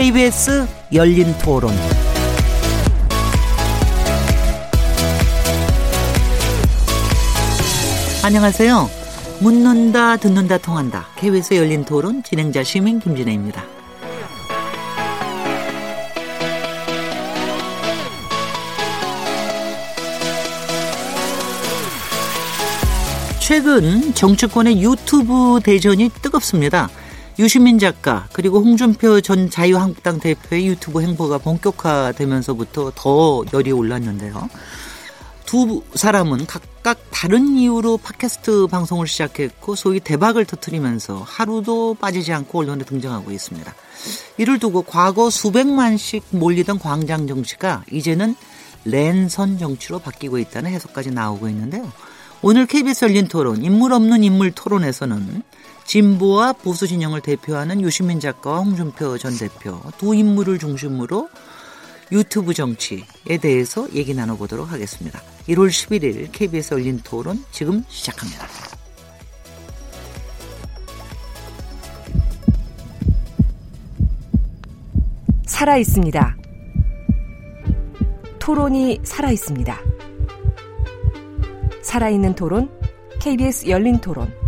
KBS 열린 토론. 안녕하세요. 묻는다, 듣는다, 통한다. KBS 열린 토론 진행자 시민 김진혜입니다. 최근 정치권의 유튜브 대전이 뜨겁습니다. 유시민 작가 그리고 홍준표 전 자유한국당 대표의 유튜브 행보가 본격화되면서부터 더 열이 올랐는데요. 두 사람은 각각 다른 이유로 팟캐스트 방송을 시작했고 소위 대박을 터뜨리면서 하루도 빠지지 않고 언론에 등장하고 있습니다. 이를 두고 과거 수백만씩 몰리던 광장 정치가 이제는 랜선 정치로 바뀌고 있다는 해석까지 나오고 있는데요. 오늘 KBS 열린 토론 인물 없는 인물 토론에서는 진보와 보수 진영을 대표하는 유시민 작가와 홍준표 전 대표 두 인물을 중심으로 유튜브 정치에 대해서 얘기 나눠보도록 하겠습니다. 1월 11일 KBS 열린 토론 지금 시작합니다. 살아 있습니다. 토론이 살아 있습니다. 살아있는 토론, KBS 열린 토론.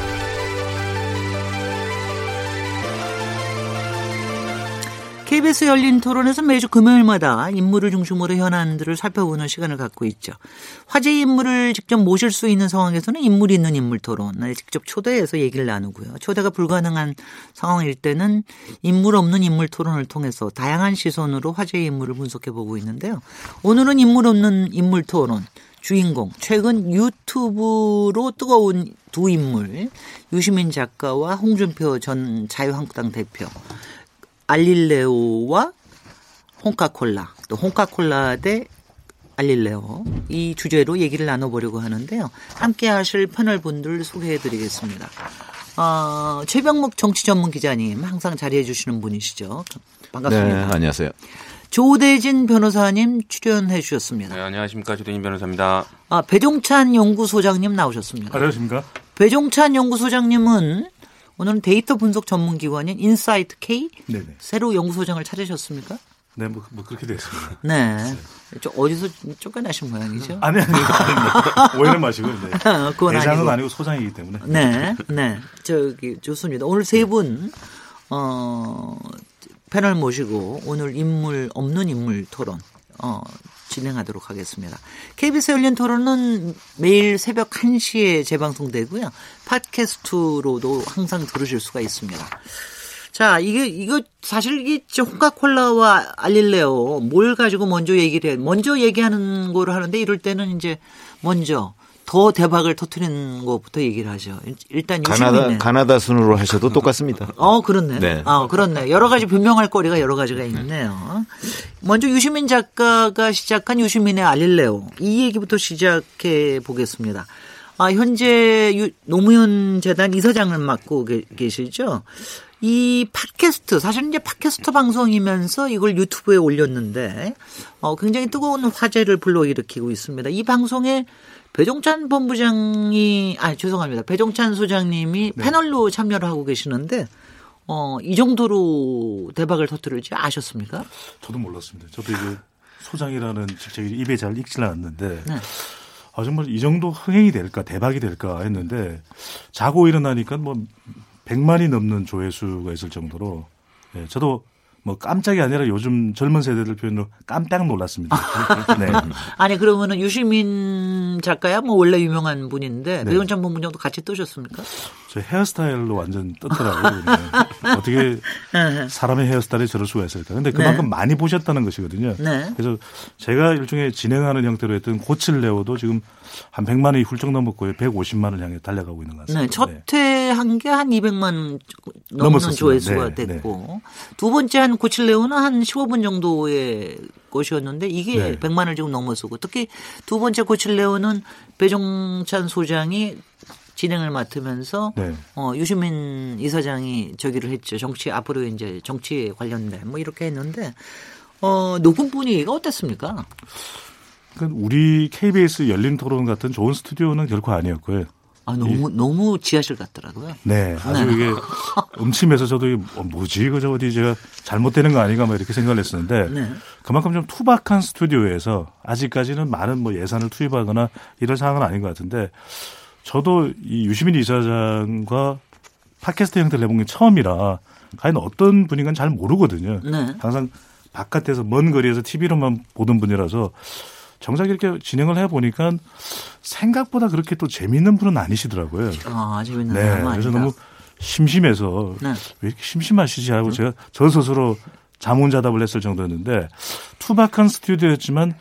KBS 열린 토론에서 매주 금요일마다 인물을 중심으로 현안들을 살펴보는 시간을 갖고 있죠. 화제 인물을 직접 모실 수 있는 상황에서는 인물 있는 인물 토론을 직접 초대해서 얘기를 나누고요. 초대가 불가능한 상황일 때는 인물 없는 인물 토론을 통해서 다양한 시선으로 화제 인물을 분석해 보고 있는데요. 오늘은 인물 없는 인물 토론 주인공 최근 유튜브로 뜨거운 두 인물 유시민 작가와 홍준표 전 자유한국당 대표 알릴레오와 홍카콜라 또 홍카콜라 대 알릴레오 이 주제로 얘기를 나눠보려고 하는데요. 함께 하실 패널 분들 소개해 드리겠습니다. 어, 최병묵 정치 전문 기자님 항상 자리해 주시는 분이시죠. 반갑습니다. 네, 안녕하세요. 조대진 변호사님 출연해 주셨습니다. 네, 안녕하십니까. 조대진 변호사입니다. 아, 배종찬 연구소장님 나오셨습니다. 안녕하십니까? 배종찬 연구소장님은 오늘은 데이터 분석 전문 기관인 인사이트 K 네네. 새로 연구소장을 찾으셨습니까? 네, 뭐, 뭐 그렇게 됐습니다. 네. 저 어디서 쫓겨나신 모양이죠? 아니, 아니, 아니 오해는 마시고. 네. 그건 대장은 아니고. 아니고 소장이기 때문에. 네, 네. 저기 좋습니다. 오늘 세 분, 어, 패널 모시고 오늘 인물 없는 인물 토론, 어, 진행하도록 하겠습니다. KBS 열린 토론은 매일 새벽 1시에 재방송되고요. 팟캐스트로도 항상 들으실 수가 있습니다. 자, 이게, 이거, 사실 이게 저 홍카콜라와 알릴레오 뭘 가지고 먼저 얘기를 해. 먼저 얘기하는 거를 하는데 이럴 때는 이제 먼저 더 대박을 터트리는 것부터 얘기를 하죠. 일단 가나다 가나다 순으로 하셔도 똑같습니다. 어, 그렇네. 네. 아, 그렇네. 여러 가지 변명할 거리가 여러 가지가 있네요. 먼저 유시민 작가가 시작한 유시민의 알릴레오. 이 얘기부터 시작해 보겠습니다. 아, 현재 유- 노무현 재단 이사장을 맡고 계, 계시죠? 이 팟캐스트, 사실 이제 팟캐스트 방송이면서 이걸 유튜브에 올렸는데, 어, 굉장히 뜨거운 화제를 불러일으키고 있습니다. 이 방송에 배종찬 본부장이, 아, 죄송합니다. 배종찬 소장님이 패널로 참여를 하고 계시는데, 어, 이 정도로 대박을 터뜨릴지 아셨습니까? 저도 몰랐습니다. 저도 이제 소장이라는 직책이 입에 잘 익지는 않는데. 네. 아, 정말 이 정도 흥행이 될까, 대박이 될까 했는데, 자고 일어나니까 뭐, 100만이 넘는 조회수가 있을 정도로, 예, 저도 뭐 깜짝이 아니라 요즘 젊은 세대들 표현으로 깜짝 놀랐습니다. 네. 아니, 그러면은 유시민 작가야 뭐 원래 유명한 분인데, 네. 배종찬 본부장도 같이 뜨셨습니까? 저 헤어스타일로 완전 떴더라고요. 네. 어떻게 사람의 헤어스타일이 저럴 수가 있을까. 근데 그만큼 많이 보셨다는 것이거든요. 네. 그래서 제가 일종의 진행하는 형태로 했던 고칠레오도 지금 한 100만이 훌쩍 넘었고요. 150만을 향해 달려가고 있는 것 같습니다. 네, 첫회한 게 한 200만 넘는. 조회수가 네, 됐고 두 번째 한 고칠레오는 한 15분 정도의 것이었는데 이게 네. 100만을 지금 넘어서고 특히 두 번째 고칠레오는 배종찬 소장이 진행을 맡으면서 네. 어, 유시민 이사장이 저기를 했죠. 정치 앞으로 이제 정치에 관련된 뭐 이렇게 했는데 어, 녹음 분위기가 어땠습니까? 그러니까 우리 KBS 열린 토론 같은 좋은 스튜디오는 결코 아니었고요. 아, 너무, 너무 지하실 같더라고요. 네, 아주 네. 이게 음침해서 저도 이게 어, 뭐지, 그저 어디 제가 잘못되는 거 아닌가 막 이렇게 생각을 했었는데 네. 그만큼 좀 투박한 스튜디오에서 아직까지는 많은 뭐 예산을 투입하거나 이런 상황은 아닌 것 같은데 저도 이 유시민 이사장과 팟캐스트 형태를 해본 게 처음이라 과연 어떤 분인가는 잘 모르거든요. 네. 항상 바깥에서 먼 거리에서 TV로만 보던 분이라서 정작 이렇게 진행을 해보니까 생각보다 그렇게 또 재미있는 분은 아니시더라고요. 아, 재밌는 네. 그래서 아니다. 너무 심심해서 네. 왜 이렇게 심심하시지 하고 제가 저 스스로 자문자답을 했을 정도였는데 투박한 스튜디오였지만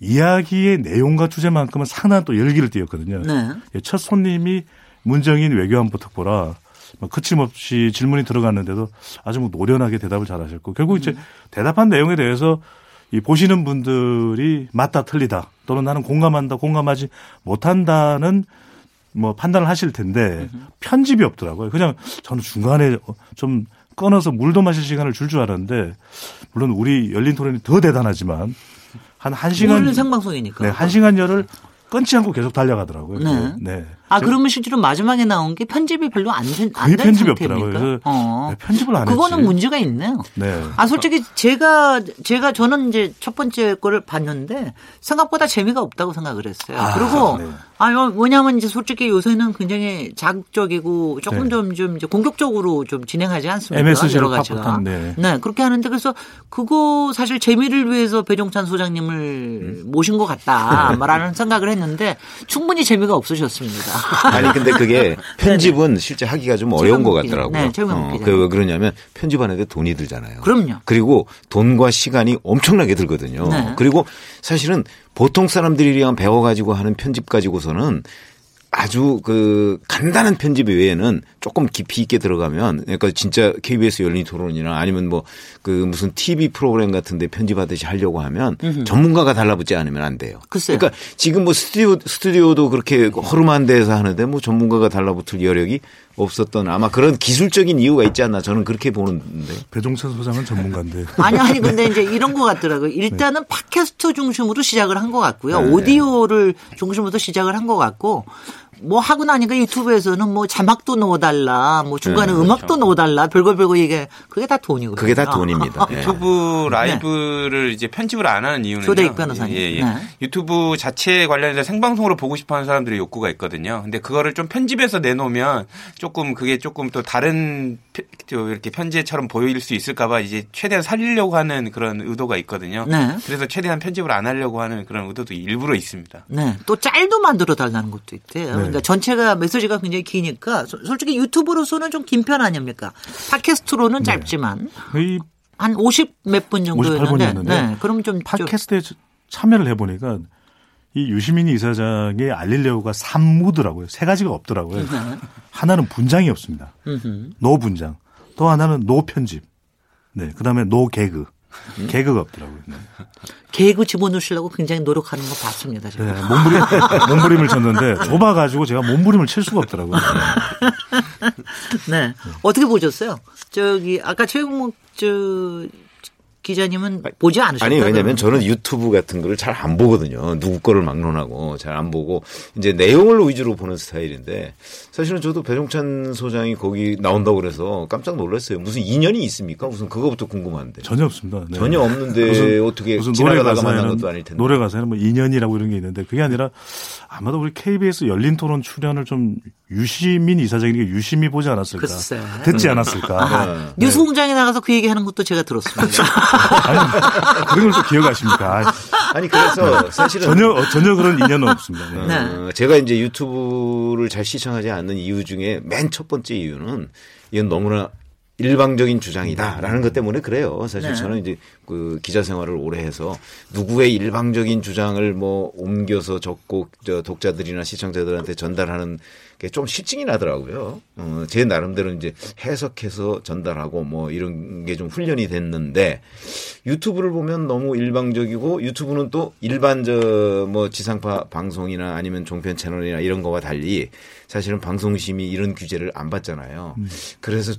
이야기의 내용과 주제만큼은 상당한 또 열기를 띄었거든요. 네. 예, 첫 손님이 문정인 외교안보 특보라 뭐 거침없이 질문이 들어갔는데도 아주 뭐 노련하게 대답을 잘하셨고 결국 이제 대답한 내용에 대해서 이 보시는 분들이 맞다 틀리다 또는 나는 공감한다 공감하지 못한다는 뭐 판단을 하실 텐데 편집이 없더라고요. 그냥 저는 중간에 좀 끊어서 물도 마실 시간을 줄 줄 알았는데 물론 우리 열린 토론이 더 대단하지만 한한 시간 오늘은 생방송이니까. 네, 한 시간여를 끊지 않고 계속 달려가더라고요. 네. 네. 아, 그러면 실제로 마지막에 나온 게 편집이 별로 안 된, 거의 안된 편집이 상태입니까? 없더라고요. 어. 왜 편집을 안 그거는 했지? 문제가 있네요. 네. 아, 솔직히 제가, 제가 저는 이제 첫 번째 거를 봤는데 생각보다 재미가 없다고 생각을 했어요. 아, 그리고, 네. 아, 뭐냐면 이제 솔직히 요새는 굉장히 자극적이고 조금 네. 좀, 좀 이제 공격적으로 좀 진행하지 않습니까? MSG 로 여러 가지가. 네. 네, 그렇게 하는데 그래서 그거 사실 재미를 위해서 배종찬 소장님을 음. 모신 것 같다. 말하는 생각을 했는데 충분히 재미가 없으셨습니다. 아니 근데 그게 편집은 실제 하기가 좀 어려운 것. 같더라고요. 네, 어, 웃기죠. 그왜 그러냐면 편집하는데 돈이 들잖아요. 그럼요. 그리고 돈과 시간이 엄청나게 들거든요. 네. 그리고 사실은 보통 사람들이랑 배워가지고 하는 편집 가지고서는 아주 그 간단한 편집 외에는 조금 깊이 있게 들어가면 그러니까 진짜 KBS 열린 토론이나 아니면 뭐 그 무슨 TV 프로그램 같은데 편집하듯이 하려고 하면 전문가가 달라붙지 않으면 안 돼요. 글쎄요. 그러니까 지금 뭐 스튜디오 스튜디오도 그렇게 허름한 데서 하는데 뭐 전문가가 달라붙을 여력이 없었던 아마 그런 기술적인 이유가 있지 않나 저는 그렇게 보는데. 배종찬 소장은 전문가인데. 아니 아니 근데 이제 이런 것 같더라고요. 일단은 팟캐스트 중심으로 시작을 한 것 같고요. 네. 오디오를 중심으로 시작을 한 것 같고 뭐 하고 나니까 유튜브에서는 뭐 자막도 넣어달라, 뭐 중간에 네, 음악도 넣어달라, 별거 별거 이게 그게 다 돈이거든요. 그게 다 돈입니다. 예. 유튜브 라이브를 이제 편집을 안 하는 이유는 조대익 변호사님. 예, 예. 네. 유튜브 자체에 관련해서 생방송으로 보고 싶어하는 사람들의 욕구가 있거든요. 근데 그거를 좀 편집해서 내놓으면 조금 그게 조금 또 다른 이렇게 편지처럼 보일 수 있을까봐 이제 최대한 살리려고 하는 그런 의도가 있거든요. 네. 그래서 최대한 편집을 안 하려고 하는 그런 의도도 일부러 있습니다. 네. 또 짤도 만들어 달라는 것도 있대요. 그러니까 전체가 메시지가 굉장히 기니까 소- 솔직히 유튜브로서는 좀 긴 편 아닙니까? 팟캐스트로는 네. 짧지만 이 한 50 몇 분 정도였는데 58분이었는데 네. 그럼 좀 좀- 팟캐스트에 참여를 해보니까 이 유시민 이사장의 알릴레오가 3무더라고요. 세 가지가 없더라고요. 네. 하나는 분장이 없습니다. no 분장. 또 하나는 no 편집. 네. 그 다음에 no 개그. 개그가 없더라고요. 네. 개그 집어넣으시려고 굉장히 노력하는 거 봤습니다. 제가. 네, 몸부림, 몸부림을 쳤는데 좁아가지고 제가 몸부림을 칠 수가 없더라고요. 네. 어떻게 보셨어요? 저기 아까 최국목 저 기자님은 보지 않으셨다고 아니 왜냐면 저는 유튜브 같은 거를 잘 안 보거든요. 누구 거를 막론하고 잘 안 보고 이제 내용을 위주로 보는 스타일인데 사실은 저도 배종찬 소장이 거기 나온다고 그래서 깜짝 놀랐어요. 무슨 인연이 있습니까? 무슨 그거부터 궁금한데. 전혀 없습니다. 네. 전혀 없는데 무슨- 어떻게 무슨 노래 지나가다가 만난 가사에는 것도 아닐 텐데. 노래 가사에는 뭐 인연이라고 이런 게 있는데 그게 아니라 아마도 우리 KBS 열린 토론 출연을 좀 유시민 이사장에게 유심히 보지 않았을까. 글쎄. 듣지 않았을까. 아, 네. 뉴스 공장에 나가서 그 얘기하는 것도 제가 들었습니다. 아니, 그런 걸 또 기억하십니까? 아니 그래서 사실은 전혀 어, 전혀 그런 인연은 없습니다. 네. 네. 어, 제가 이제 유튜브를 잘 시청하지 않는 이유 중에 맨 첫 번째 이유는 이건 너무나 일방적인 주장이다라는 것 때문에 그래요. 사실 네. 저는 이제 그 기자 생활을 오래 해서 누구의 일방적인 주장을 뭐 옮겨서 적고 저 독자들이나 시청자들한테 전달하는 게 좀 실증이 나더라고요. 어, 제 나름대로 이제 해석해서 전달하고 뭐 이런 게 좀 훈련이 됐는데 유튜브를 보면 너무 일방적이고 유튜브는 또 일반 저 뭐 지상파 방송이나 아니면 종편 채널이나 이런 거와 달리 사실은 방송심이 이런 규제를 안 받잖아요. 그래서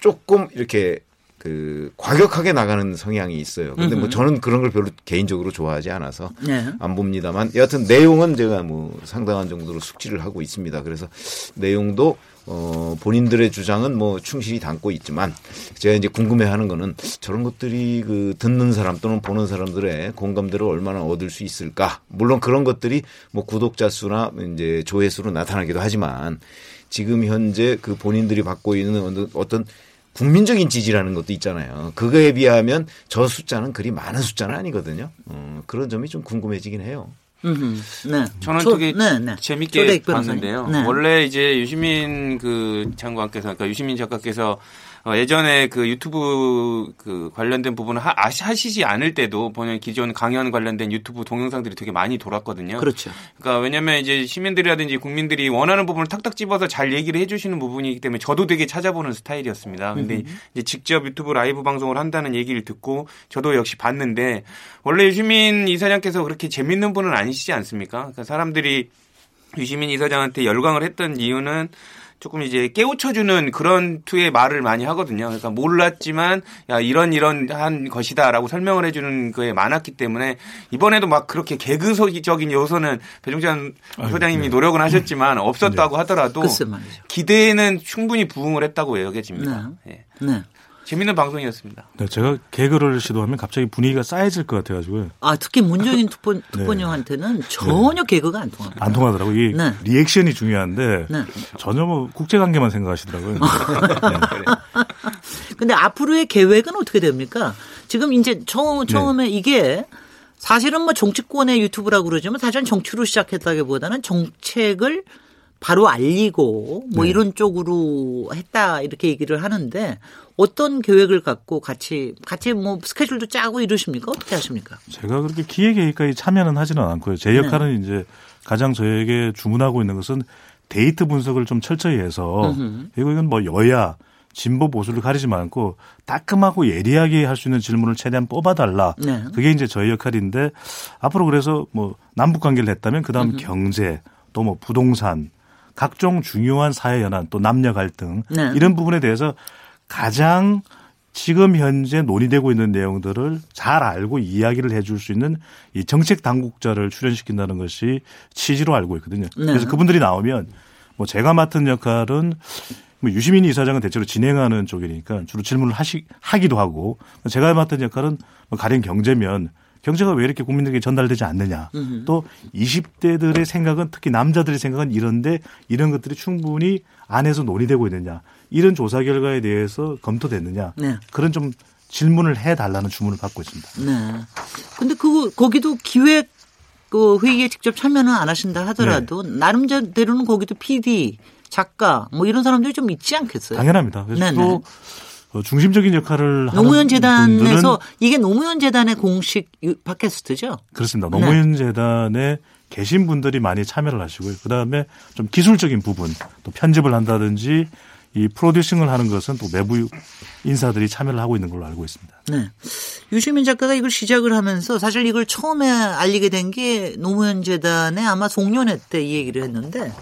조금 이렇게 그 과격하게 나가는 성향이 있어요. 근데 뭐 저는 그런 걸 별로 개인적으로 좋아하지 않아서 네. 안 봅니다만 여하튼 내용은 제가 뭐 상당한 정도로 숙지를 하고 있습니다. 그래서 내용도 어 본인들의 주장은 뭐 충실히 담고 있지만 제가 이제 궁금해하는 거는 저런 것들이 그 듣는 사람 또는 보는 사람들의 공감대를 얼마나 얻을 수 있을까? 물론 그런 것들이 뭐 구독자 수나 이제 조회수로 나타나기도 하지만 지금 현재 그 본인들이 받고 있는 어떤- 어떤 국민적인 지지라는 것도 있잖아요. 그거에 비하면 저 숫자는 그리 많은 숫자는 아니거든요. 어, 그런 점이 좀 궁금해지긴 해요. 음흠. 네. 저는 조- 되게 네, 네. 재밌게. 봤는데요. 네. 원래 이제 유시민 그 장관께서 그러니까 유시민 작가께서 어, 예전에 그 유튜브 그 관련된 부분을 하, 하시지 않을 때도 본연 기존 강연 관련된 유튜브 동영상들이 되게 많이 돌았거든요. 그렇죠. 그러니까 왜냐면 이제 시민들이라든지 국민들이 원하는 부분을 탁탁 집어서 잘 얘기를 해주시는 부분이기 때문에 저도 되게 찾아보는 스타일이었습니다. 근데 이제 직접 유튜브 라이브 방송을 한다는 얘기를 듣고 저도 역시 봤는데 원래 유시민 이사장께서 그렇게 재밌는 분은 아니시지 않습니까? 그러니까 사람들이 유시민 이사장한테 열광을 했던 이유는 조금 이제 깨우쳐주는 그런 투의 말을 많이 하거든요. 그러니까 몰랐지만 야 이런 이런 한 것이다라고 설명을 해주는 거에 많았기 때문에 이번에도 막 그렇게 개그적인 요소는 배종찬 소장님이 노력은 하셨지만 없었다고 하더라도 글쎄 말이죠. 기대에는 충분히 부응을 했다고 여겨집니다. 예. 네. 재밌는 방송이었습니다. 네, 제가 개그를 시도하면 갑자기 분위기가 쌓여질 것 같아가지고 아, 특히 문재인 특본, 특본형한테는 전혀 개그가 안 통합니다. 안 통하더라고요. 이 네. 리액션이 중요한데 네. 전혀 뭐 국제관계만 생각하시더라고요. 네. 근데 앞으로의 계획은 어떻게 됩니까? 지금 이제 처음, 처음에 네. 이게 사실은 뭐 정치권의 유튜브라고 그러지만 사실은 정치로 시작했다기보다는 정책을 바로 알리고 뭐 네. 이런 쪽으로 했다 이렇게 얘기를 하는데 어떤 계획을 갖고 같이 같이 뭐 스케줄도 짜고 이러십니까? 어떻게 하십니까? 제가 그렇게 기획회의까지 참여는 하지는 않고요. 제 역할은 이제 가장 저에게 주문하고 있는 것은 데이터 분석을 좀 철저히 해서 그리고 이건 뭐 여야 진보 보수를 가리지 않고 따끔하고 예리하게 할 수 있는 질문을 최대한 뽑아달라. 네. 그게 이제 저희 역할인데 앞으로 그래서 뭐 남북 관계를 했다면 그다음 경제 또 뭐 부동산 각종 중요한 사회 연한 또 남녀 갈등 네. 이런 부분에 대해서 가장 지금 현재 논의되고 있는 내용들을 잘 알고 이야기를 해줄 수 있는 이 정책 당국자를 출연시킨다는 것이 취지로 알고 있거든요. 네. 그래서 그분들이 나오면 뭐 제가 맡은 역할은 뭐 유시민 이사장은 대체로 진행하는 쪽이니까 주로 질문을 하시, 하기도 하고 제가 맡은 역할은 뭐 가령 경제면 경제가 왜 이렇게 국민들에게 전달되지 않느냐. 또 20대들의 생각은 특히 남자들의 생각은 이런데 이런 것들이 충분히 안에서 논의되고 있느냐. 이런 조사 결과에 대해서 검토됐느냐. 네. 그런 좀 질문을 해 달라는 주문을 받고 있습니다. 네. 근데 그 거기도 기획 그 회의에 직접 참여는 안 하신다 하더라도 네. 나름대로는 거기도 PD, 작가 뭐 이런 사람들이 좀 있지 않겠어요? 당연합니다. 그래서 네네. 또 어, 중심적인 역할을 하는 노무현 재단에서 이게 노무현 재단의 공식 유- 팟캐스트죠? 그렇습니다. 네. 노무현 재단에 계신 분들이 많이 참여를 하시고요. 그다음에 좀 기술적인 부분 또 편집을 한다든지 이 프로듀싱을 하는 것은 또 외부 인사들이 참여를 하고 있는 걸로 알고 있습니다. 네. 유시민 작가가 이걸 시작을 하면서 사실 이걸 처음에 알리게 된 게 노무현 재단의 아마 송년회 때 이 얘기를 했는데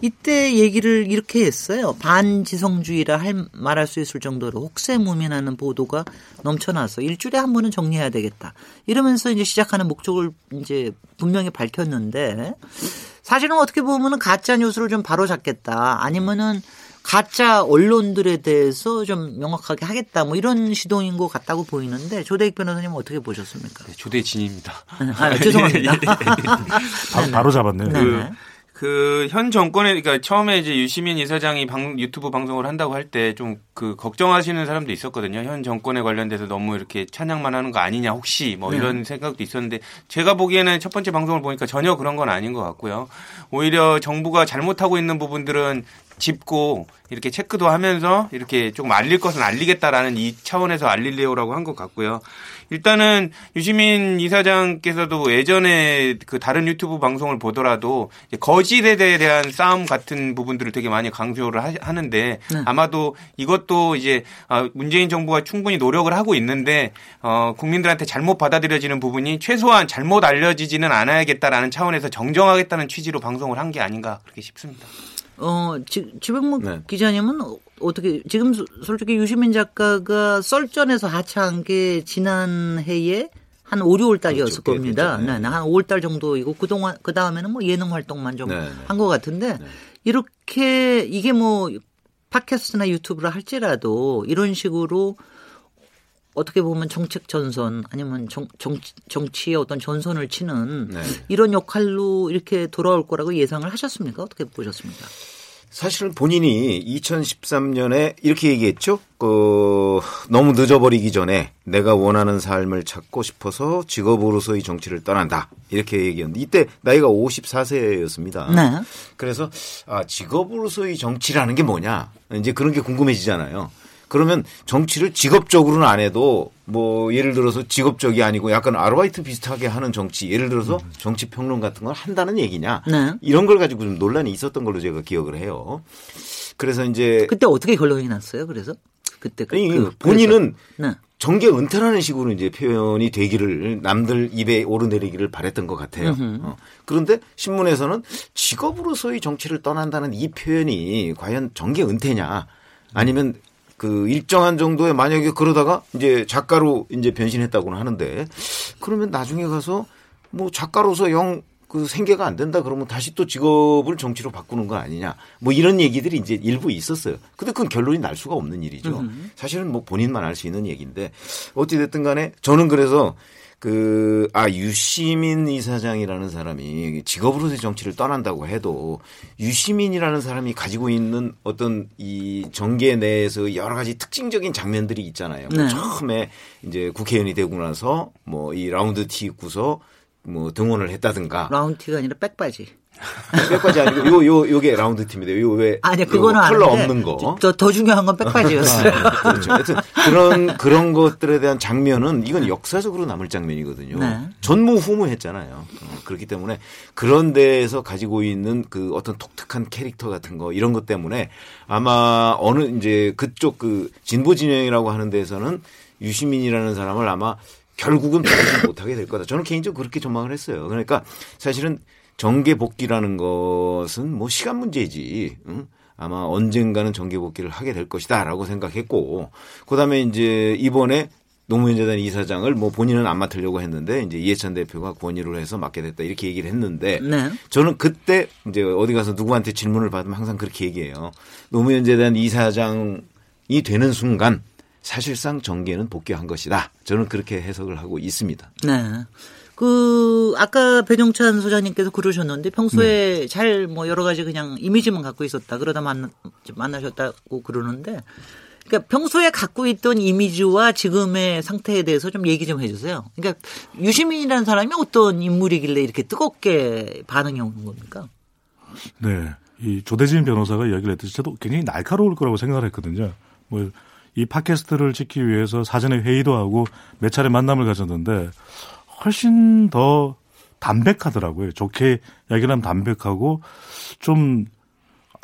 이때 얘기를 이렇게 했어요. 반지성주의라 할 말할 수 있을 정도로 혹세무민하는 보도가 넘쳐나서 일주일에 한 번은 정리해야 되겠다. 이러면서 이제 시작하는 목적을 이제 분명히 밝혔는데 사실은 어떻게 보면은 가짜 뉴스를 좀 바로 잡겠다. 아니면은 가짜 언론들에 대해서 좀 명확하게 하겠다. 뭐 이런 시도인 것 같다고 보이는데 조대익 변호사님 은 어떻게 보셨습니까? 네, 조대진입니다. 아, 죄송합니다. 바, 바로 잡았네요. 네. 그, 그, 현 정권에, 그러니까 처음에 이제 유시민 이사장이 방, 유튜브 방송을 한다고 할 때 좀 그 걱정하시는 사람도 있었거든요. 현 정권에 관련돼서 너무 이렇게 찬양만 하는 거 아니냐, 혹시 뭐 네. 이런 생각도 있었는데 제가 보기에는 첫 번째 방송을 보니까 전혀 그런 건 아닌 것 같고요. 오히려 정부가 잘못하고 있는 부분들은 짚고 이렇게 체크도 하면서 이렇게 조금 알릴 것은 알리겠다라는 이 차원에서 알릴래요라고 한 것 같고요. 일단은 유시민 이사장께서도 예전에 그 다른 유튜브 방송을 보더라도 거짓에 대한 싸움 같은 부분들을 되게 많이 강조를 하- 하는데 네. 아마도 이것도 이제 아, 문재인 정부가 충분히 노력을 하고 있는데 어, 국민들한테 잘못 받아들여지는 부분이 최소한 잘못 알려지지는 않아야겠다라는 차원에서 정정하겠다는 취지로 방송을 한 게 아닌가 그렇게 싶습니다. 어, 지, 지병목 네. 기자님은 어- 어떻게 지금 소- 솔직히 유시민 작가가 썰전에서 하차한 게 지난 해에 한 5, 6월 달이었을 그렇죠. 겁니다. 네. 네. 한 5월 달 정도이고 그동안 그 다음에는 뭐 예능 활동만 좀 네, 네. 한것 같은데 이렇게 이게 뭐 팟캐스트나 유튜브를 할지라도 이런 식으로 어떻게 보면 정책 전선 아니면 정, 정치, 정치의 어떤 전선을 치는 네. 이런 역할로 이렇게 돌아올 거라고 예상을 하셨습니까? 어떻게 보셨습니까? 사실은 본인이 2013년에 이렇게 얘기했죠. 그 너무 늦어버리기 전에 내가 원하는 삶을 찾고 싶어서 직업으로서의 정치를 떠난다. 이렇게 얘기했는데 이때 나이가 54세였습니다. 네. 그래서 아 직업으로서의 정치라는 게 뭐냐 이제 그런 게 궁금해지잖아요. 그러면 정치를 직업적으로는 안 해도 뭐 예를 들어서 직업적이 아니고 약간 아르바이트 비슷하게 하는 정치 예를 들어서 정치 평론 같은 걸 한다는 얘기냐 네. 이런 걸 가지고 좀 논란이 있었던 걸로 제가 기억을 해요. 그래서 이제 그때 어떻게 결론이 났어요? 그래서 그때 그, 아니, 그- 본인은. 네. 정계 은퇴라는 식으로 이제 표현이 되기를 남들 입에 오르내리기를 바랬던 것 같아요. 어. 그런데 신문에서는 직업으로서의 정치를 떠난다는 이 표현이 과연 정계 은퇴냐 아니면 그 일정한 정도의 만약에 그러다가 이제 작가로 이제 변신했다고는 하는데 그러면 나중에 가서 뭐 작가로서 영 그 생계가 안 된다 그러면 다시 또 직업을 정치로 바꾸는 거 아니냐 뭐 이런 얘기들이 이제 일부 있었어요. 근데 그건 결론이 날 수가 없는 일이죠. 사실은 뭐 본인만 알 수 있는 얘기인데 어찌 됐든 간에 저는 그래서 그, 아, 유시민 이사장이라는 사람이 직업으로서의 정치를 떠난다고 해도 유시민이라는 사람이 가지고 있는 어떤 이 정계 내에서 여러 가지 특징적인 장면들이 있잖아요. 뭐 네. 처음에 이제 국회의원이 되고 나서 뭐 이 라운드 티 입고서 뭐 등원을 했다든가 라운티가 아니라 백바지. 몇 가지 아니고 요, 요, 요게 라운드 팀입니다. 요 왜. 아니야 요 그거는 컬러 없는 거. 더, 더 중요한 건 백바지였어요. 그렇죠. 하여튼 그런 그런 것들에 대한 장면은 이건 역사적으로 남을 장면이거든요. 네. 전무후무했잖아요. 어, 그렇기 때문에 그런 데에서 가지고 있는 그 어떤 독특한 캐릭터 같은 거 이런 것 때문에 아마 어느 이제 그쪽 그 진보 진영이라고 하는 데에서는 유시민이라는 사람을 아마 결국은 받지 못하게 될 거다. 저는 개인적으로 그렇게 전망을 했어요. 그러니까 사실은 정계 복귀라는 것은 뭐 시간 문제지. 응? 아마 언젠가는 정계 복귀를 하게 될 것이다라고 생각했고 그다음에 이제 이번에 노무현 재단 이사장을 뭐 본인은 안 맡으려고 했는데 이제 이해찬 대표가 권유를 해서 맡게 됐다 이렇게 얘기를 했는데 네. 저는 그때 이제 어디 가서 누구한테 질문을 받으면 항상 그렇게 얘기해요. 노무현 재단 이사장이 되는 순간 사실상 정계는 복귀한 것이다. 저는 그렇게 해석을 하고 있습니다. 네. 그 아까 배종찬 소장님께서 그러셨는데 평소에 잘뭐 여러 가지 그냥 이미지만 갖고 있었다 그러다 만나, 만나셨다고 그러는데 그러니까 평소에 갖고 있던 이미지와 지금의 상태에 대해서 좀 얘기 좀 해주세요. 그러니까 유시민이라는 사람이 어떤 인물이길래 이렇게 뜨겁게 반응이 오는 겁니까? 네. 이 조대진 변호사가 이야기를 했듯이 저도 굉장히 날카로울 거라고 생각을 했거든요. 뭐 이 팟캐스트를 찍기 위해서 사전에 회의도 하고 몇 차례 만남을 가졌는데 훨씬 더 담백하더라고요. 좋게 이야기를 하면 담백하고 좀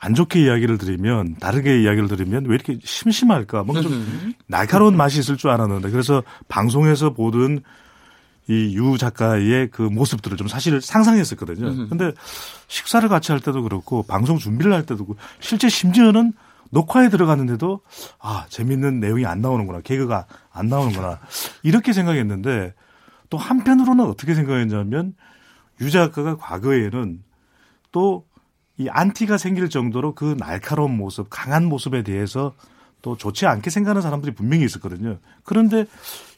안 좋게 이야기를 드리면 다르게 이야기를 드리면 왜 이렇게 심심할까? 뭔가 좀 날카로운 맛이 있을 줄 알았는데 그래서 방송에서 보던 이 유 작가의 그 모습들을 좀 사실 상상했었거든요. 근데 식사를 같이 할 때도 그렇고 방송 준비를 할 때도 그렇고 실제 심지어는 녹화에 들어갔는데도 아, 재밌는 내용이 안 나오는구나. 개그가 안 나오는구나. 이렇게 생각했는데 또 한편으로는 어떻게 생각했냐면 유 작가가 과거에는 또 이 안티가 생길 정도로 그 날카로운 모습, 강한 모습에 대해서 또 좋지 않게 생각하는 사람들이 분명히 있었거든요. 그런데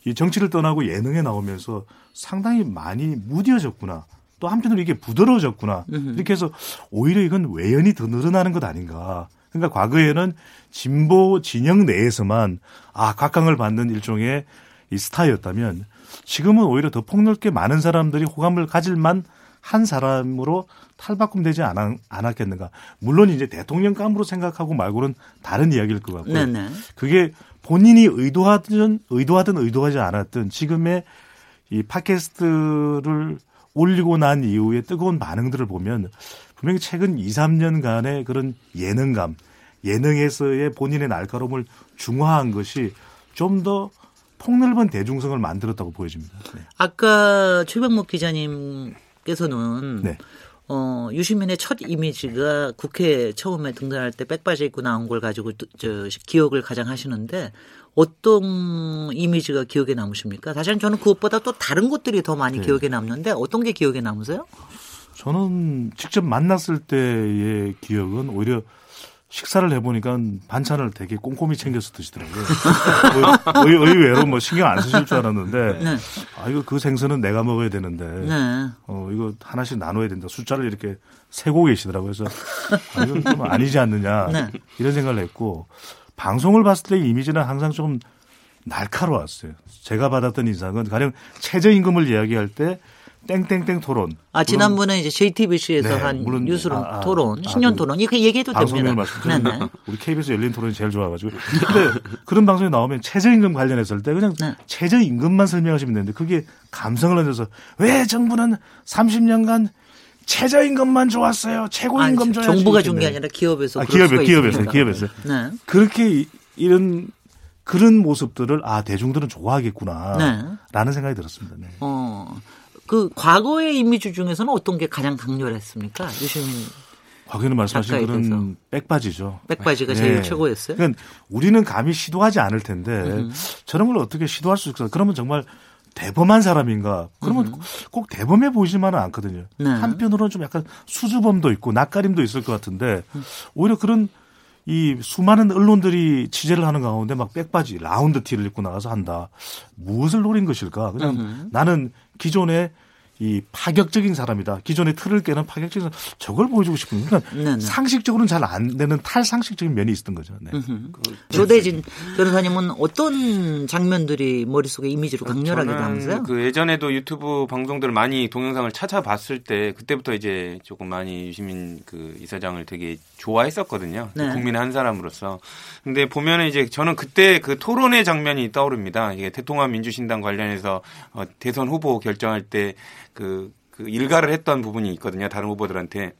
이 정치를 떠나고 예능에 나오면서 상당히 많이 무뎌졌구나. 또 한편으로 이게 부드러워졌구나. 이렇게 해서 오히려 이건 외연이 더 늘어나는 것 아닌가. 그러니까 과거에는 진보 진영 내에서만 아, 각광을 받는 일종의 이 스타였다면 지금은 오히려 더 폭넓게 많은 사람들이 호감을 가질만 한 사람으로 탈바꿈되지 않았, 않았겠는가. 물론 이제 대통령감으로 생각하고 말고는 다른 이야기일 것 같고요. 네네. 그게 본인이 의도하든 의도하든 의도하지 않았든 지금의 이 팟캐스트를 올리고 난 이후에 뜨거운 반응들을 보면 분명히 최근 2, 3년간의 그런 예능감, 예능에서의 본인의 날카로움을 중화한 것이 좀더 폭넓은 대중성을 만들었다고 보여집니다. 네. 아까 최병목 기자님께서는 네. 어, 유시민의 첫 이미지가 국회 처음에 등단할 때 백바지 입고 나온 걸 가지고 또- 저 기억을 가장 하시는데 어떤 이미지가 기억에 남으십니까? 사실은 저는 그것보다 또 다른 것들이 더 많이 기억에 남는데 어떤 게 기억에 남으세요? 저는 직접 만났을 때의 기억은 오히려 식사를 해보니까 반찬을 되게 꼼꼼히 챙겨서 드시더라고요. 의, 의- 의외로 뭐 신경 안 쓰실 줄 알았는데, 네. 아, 이거 그 생선은 내가 먹어야 되는데, 네. 어, 이거 하나씩 나눠야 된다. 숫자를 이렇게 세고 계시더라고요. 그래서, 아, 이건 좀 아니지 않느냐. 네. 이런 생각을 했고, 방송을 봤을 때 이미지는 항상 좀 날카로웠어요. 제가 받았던 인상은 가령 최저임금을 이야기할 때 땡땡땡 토론. 아, 지난번에 이제 JTBC에서 네, 한 물론 뉴스룸 아, 아, 토론, 아, 신년 그 토론, 이거 얘기해도 됩니다. 말씀드리면 네네. 우리 KBS 열린 토론이 제일 좋아가지고. 근데 그런 방송에 나오면 최저임금 관련했을 때 그냥 네. 최저임금만 설명하시면 되는데 그게 감성을 얹어서 왜 정부는 30년간 최저임금만 좋았어요. 최고임금 아니, 줘야지. 정부가 준게 네. 아니라 기업에서 아, 기업에, 기업에서. 기업에서. 네. 그렇게 이- 이런 그런 모습들을 아 대중들은 좋아하겠구나. 네. 라는 생각이 들었습니다. 네. 어, 그 과거의 이미지 중에서는 어떤 게 가장 강렬했습니까? 유시민 과거에는 말씀하신 그런 대해서. 백바지죠. 백바지가 네. 제일 최고였어요. 그러니까 우리는 감히 시도하지 않을 텐데 음. 저런 걸 어떻게 시도할 수 있을까? 그러면 정말 대범한 사람인가? 그러면 꼭 대범해 보이지만은 않거든요. 음. 네. 한편으로는 좀 약간 수줍음도 있고 낯가림도 있을 것 같은데 오히려 그런 이 수많은 언론들이 취재를 하는 가운데 막 백바지 라운드 티를 입고 나가서 한다. 무엇을 노린 것일까? 그냥 나는 기존의 이 파격적인 사람이다. 기존의 틀을 깨는 파격적인 사람. 저걸 보여주고 싶은. 그러니까 네네. 상식적으로는 잘 안 되는 탈상식적인 면이 있었던 거죠. 네. 조대진 변호사님은 어떤 장면들이 머릿속에 이미지로 강렬하게 저는 남으세요? 그 예전에도 유튜브 방송들을 많이 동영상을 찾아봤을 때 그때부터 이제 조금 많이 유시민 그 이사장을 되게 좋아했었거든요. 네. 국민의 한 사람으로서. 근데 보면은 이제 저는 그때 그 토론회 장면이 떠오릅니다. 이게 대통합 민주신당 관련해서 어, 대선 후보 결정할 때 그 그 일가를 했던 부분이 있거든요. 다른 후보들한테.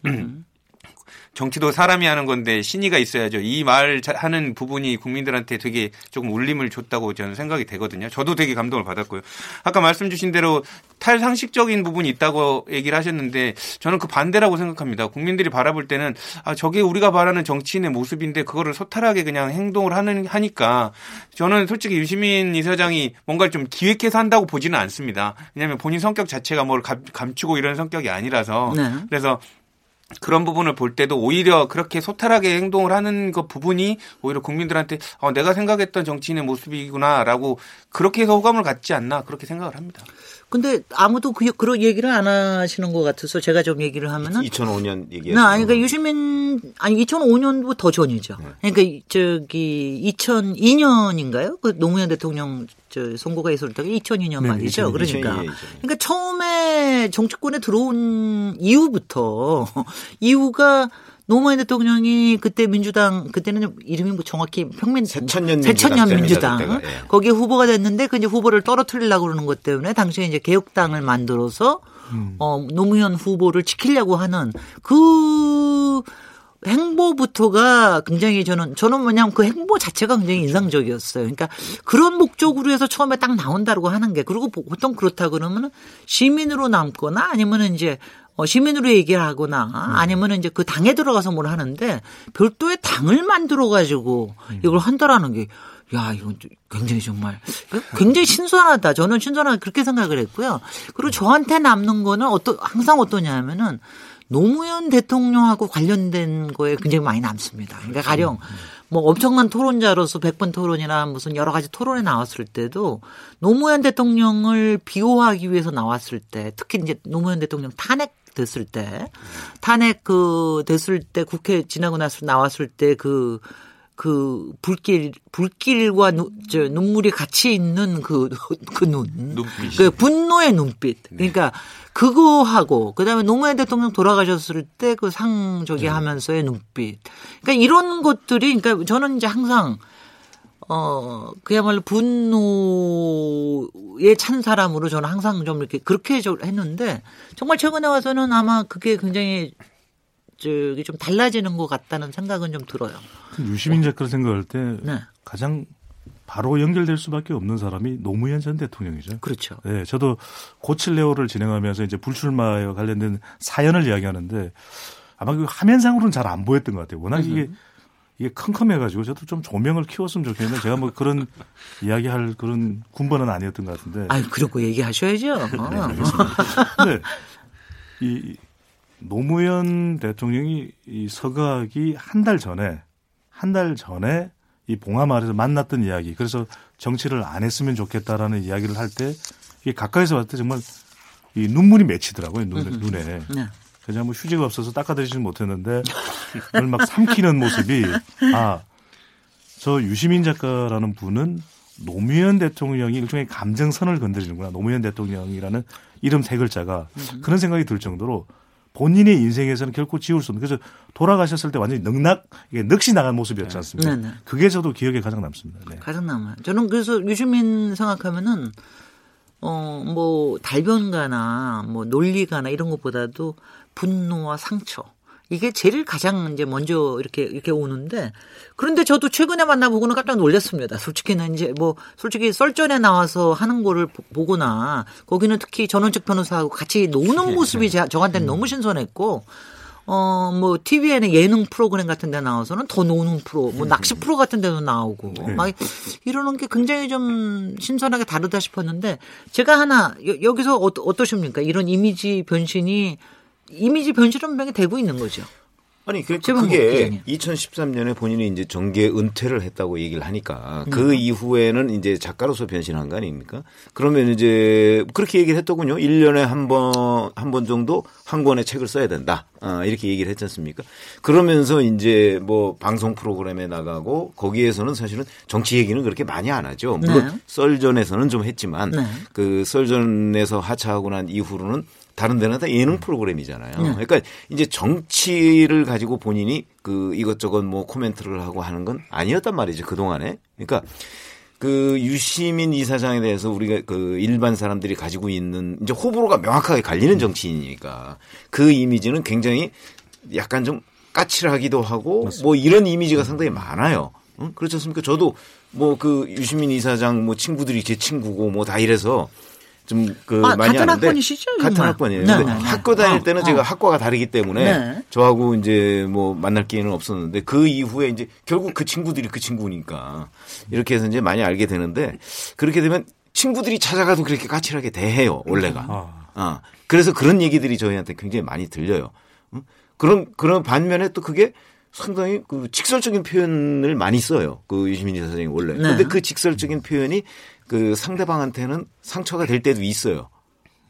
정치도 사람이 하는 건데 신의가 있어야죠. 이 말 하는 부분이 국민들한테 되게 조금 울림을 줬다고 저는 생각이 되거든요. 저도 되게 감동을 받았고요. 아까 말씀 주신 대로 탈상식적인 부분이 있다고 얘기를 하셨는데 저는 그 반대라고 생각합니다. 국민들이 바라볼 때는 아 저게 우리가 바라는 정치인의 모습인데 그거를 소탈하게 그냥 행동을 하는 하니까 저는 솔직히 유시민 이사장이 뭔가를 좀 기획해서 한다고 보지는 않습니다. 왜냐하면 본인 성격 자체가 뭘 감- 감추고 이런 성격이 아니라서 네. 그래서 그런 부분을 볼 때도 오히려 그렇게 소탈하게 행동을 하는 그 부분이 오히려 국민들한테 어, 내가 생각했던 정치인의 모습이구나라고 그렇게 해서 호감을 갖지 않나 그렇게 생각을 합니다. 근데 아무도 그, 그런 얘기를 안 하시는 것 같아서 제가 좀 얘기를 하면은 2005년 얘기했어요. 나 아니 그러니까 유시민 아니 2005년도 더 전이죠. 네. 그러니까 이- 저기 2002년인가요? 그 노무현 대통령 저 선거가 때가 2002년 네, 말이죠. 2002년. 그러니까 2002년. 그러니까 처음에 정치권에 들어온 이후부터 이후가 노무현 대통령이 그때 민주당 그때는 이름이 뭐 정확히 평민 새천년 새천년 민주당 민주당 예. 거기에 후보가 됐는데 그 이제 후보를 떨어뜨리려고 그러는 것 때문에 당시에 이제 개혁당을 만들어서 어 노무현 후보를 지키려고 하는 그 행보부터가 굉장히 저는 저는 뭐냐면 그 행보 자체가 굉장히 인상적이었어요. 그러니까 그런 목적으로 해서 처음에 딱 나온다고 하는 게 그리고 보통 그렇다 그러면은 시민으로 남거나 아니면은 이제 어, 시민으로 얘기를 하거나 아니면은 이제 그 당에 들어가서 뭘 하는데 별도의 당을 만들어 가지고 이걸 한다라는 게 야, 이건 좀 굉장히 정말 굉장히 신선하다. 저는 신선하게 그렇게 생각을 했고요. 그리고 저한테 남는 거는 어떠 항상 어떠냐면은 노무현 대통령하고 관련된 거에 굉장히 많이 남습니다. 그러니까 가령 뭐 엄청난 토론자로서 100번 토론이나 무슨 여러 가지 토론에 나왔을 때도 노무현 대통령을 비호하기 위해서 나왔을 때 특히 이제 노무현 대통령 탄핵 됐을 때 탄핵 그 됐을 때 국회 지나고 나서 나왔을 때 그 그 불길 불길과 누, 저 눈물이 같이 있는 그 그 눈. 그 분노의 눈빛. 그러니까 그거 하고 그다음에 노무현 대통령 돌아가셨을 때 그 상 저기 하면서의 눈빛. 그러니까 이런 것들이 그러니까 저는 이제 항상 어 그야말로 분노에 찬 사람으로 저는 항상 좀 이렇게 그렇게 저 했는데 정말 최근에 와서는 아마 그게 굉장히 저기 좀 달라지는 것 같다는 생각은 좀 들어요. 유시민 작가를 생각할 때 네. 가장 바로 연결될 수밖에 없는 사람이 노무현 전 대통령이죠. 그렇죠. 네, 저도 고칠레오를 진행하면서 이제 불출마와 관련된 사연을 이야기하는데 아마 그 화면상으로는 잘 안 보였던 것 같아요. 워낙 이게 이게 컴컴해가지고 저도 좀 조명을 키웠으면 좋겠는데 제가 뭐 그런 이야기할 그런 군번은 아니었던 것 같은데. 아유, 그러고 얘기하셔야죠. 어. 근데 이 노무현 대통령이 이 서각이 한달 전에 한 달 전에 이 봉하마을에서 만났던 이야기 그래서 정치를 안 했으면 좋겠다라는 이야기를 할 때 이게 가까이서 봤을 때 정말 이 눈물이 맺히더라고요 눈에. 눈에. 네. 그냥 뭐 휴지가 없어서 닦아드리지는 못했는데 그걸 막 삼키는 모습이 아 저 유시민 작가라는 분은 노무현 대통령이 일종의 감정선을 건드리는구나 노무현 대통령이라는 이름 세 글자가 그런 생각이 들 정도로 본인의 인생에서는 결코 지울 수 없는 그래서 돌아가셨을 때 완전히 넉낙 이게 넋이 나간 모습이었지 않습니까? 네, 네. 그게 저도 기억에 가장 남습니다. 네. 가장 남아요. 저는 그래서 유시민 생각하면은 어 뭐 달변가나 뭐 논리가나 이런 것보다도 분노와 상처 이게 제일 가장 이제 먼저 이렇게 이렇게 오는데 그런데 저도 최근에 만나보고는 깜짝 놀랐습니다. 솔직히는 이제 뭐 솔직히 썰전에 나와서 하는 거를 보- 보거나 거기는 특히 전원책 변호사하고 같이 노는 모습이 제- 저한테는 너무 신선했고 어, 뭐, TV에는 예능 프로그램 같은 데 나와서는 더 노는 프로, 뭐, 낚시 프로 같은 데도 나오고, 막, 이러는 게 굉장히 좀 신선하게 다르다 싶었는데, 제가 하나, 여, 기서 어떠, 어떠십니까? 이런 이미지 변신이, 이미지 변신은 분명히 되고 있는 거죠. 아니 그, 최범국 그게 기자님. 2013년에 본인이 이제 정계 은퇴를 했다고 얘기를 하니까 음. 그 이후에는 이제 작가로서 변신한 거 아닙니까? 그러면 이제 그렇게 얘기를 했더군요. 1년에 한 번 한 번 정도 한 권의 책을 써야 된다. 아, 이렇게 얘기를 했지 않습니까? 그러면서 이제 뭐 방송 프로그램에 나가고 거기에서는 사실은 정치 얘기는 그렇게 많이 안 하죠. 물론 네. 썰전에서는 좀 했지만 네. 그 썰전에서 하차하고 난 이후로는 다른 데는 다 예능 프로그램이잖아요. 네. 그러니까 이제 정치를 가지고 본인이 그 이것저것 뭐 코멘트를 하고 하는 건 아니었단 말이죠. 그동안에. 그러니까 그 유시민 이사장에 대해서 우리가 그 일반 사람들이 가지고 있는 이제 호불호가 명확하게 갈리는 정치인이니까 그 이미지는 굉장히 약간 좀 까칠하기도 하고 뭐 이런 이미지가 상당히 많아요. 응? 그렇지 않습니까? 저도 뭐 그 유시민 이사장 뭐 친구들이 제 친구고 뭐 다 이래서 좀그 아, 많이 같은 아는데 학번이시죠, 같은 정말? 학번이에요. 네, 근데 네, 네. 학교 다닐 어, 때는 어. 제가 학과가 다르기 때문에 네. 저하고 이제 뭐 만날 기회는 없었는데 그 이후에 이제 결국 그 친구들이 그 친구니까 이렇게 해서 이제 많이 알게 되는데 그렇게 되면 친구들이 찾아가도 그렇게 까칠하게 대해요 원래가. 아. 아 그래서 그런 얘기들이 저희한테 굉장히 많이 들려요. 응? 그런 그런 반면에 또 그게 상당히 그 직설적인 표현을 많이 써요. 그 유시민 이사장이 원래. 네. 근데 그 직설적인 표현이 그 상대방한테는 상처가 될 때도 있어요.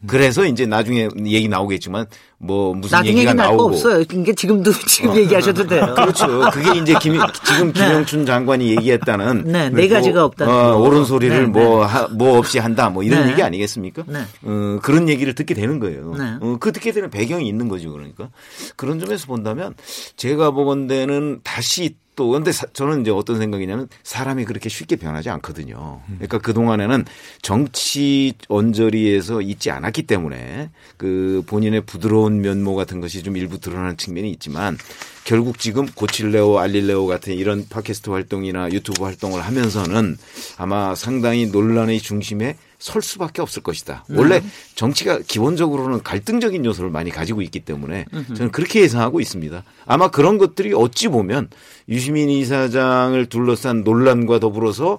그래서 이제 나중에 얘기 나오겠지만 뭐 무슨 나중에 얘기가 나오고 없어요. 이게 지금도 지금 얘기하셔도 돼요. 그렇죠. 그게 이제 김, 지금 김영춘 장관이 얘기했다는 네, 네 가지가 없다는 어, 거. 옳은 소리를 네, 뭐, 네. 하- 뭐 없이 한다 뭐 이런 네. 얘기 아니겠습니까? 네. 어, 그런 얘기를 듣게 되는 거예요. 네. 어, 그 듣게 되는 배경이 있는 거죠. 그러니까 그런 점에서 본다면 제가 보건대는 다시 또 근데 사- 저는 이제 어떤 생각이냐면 사람이 그렇게 쉽게 변하지 않거든요. 그러니까 그 동안에는 정치 언저리에서 있지 않았기 때문에 그 본인의 부드러운 면모 같은 것이 좀 일부 드러나는 측면이 있지만 결국 지금 고칠레오 알릴레오 같은 이런 팟캐스트 활동이나 유튜브 활동을 하면서는 아마 상당히 논란의 중심에 설 수밖에 없을 것이다. 원래 정치가 기본적으로는 갈등적인 요소를 많이 가지고 있기 때문에 저는 그렇게 예상하고 있습니다. 아마 그런 것들이 어찌 보면 유시민 이사장을 둘러싼 논란과 더불어서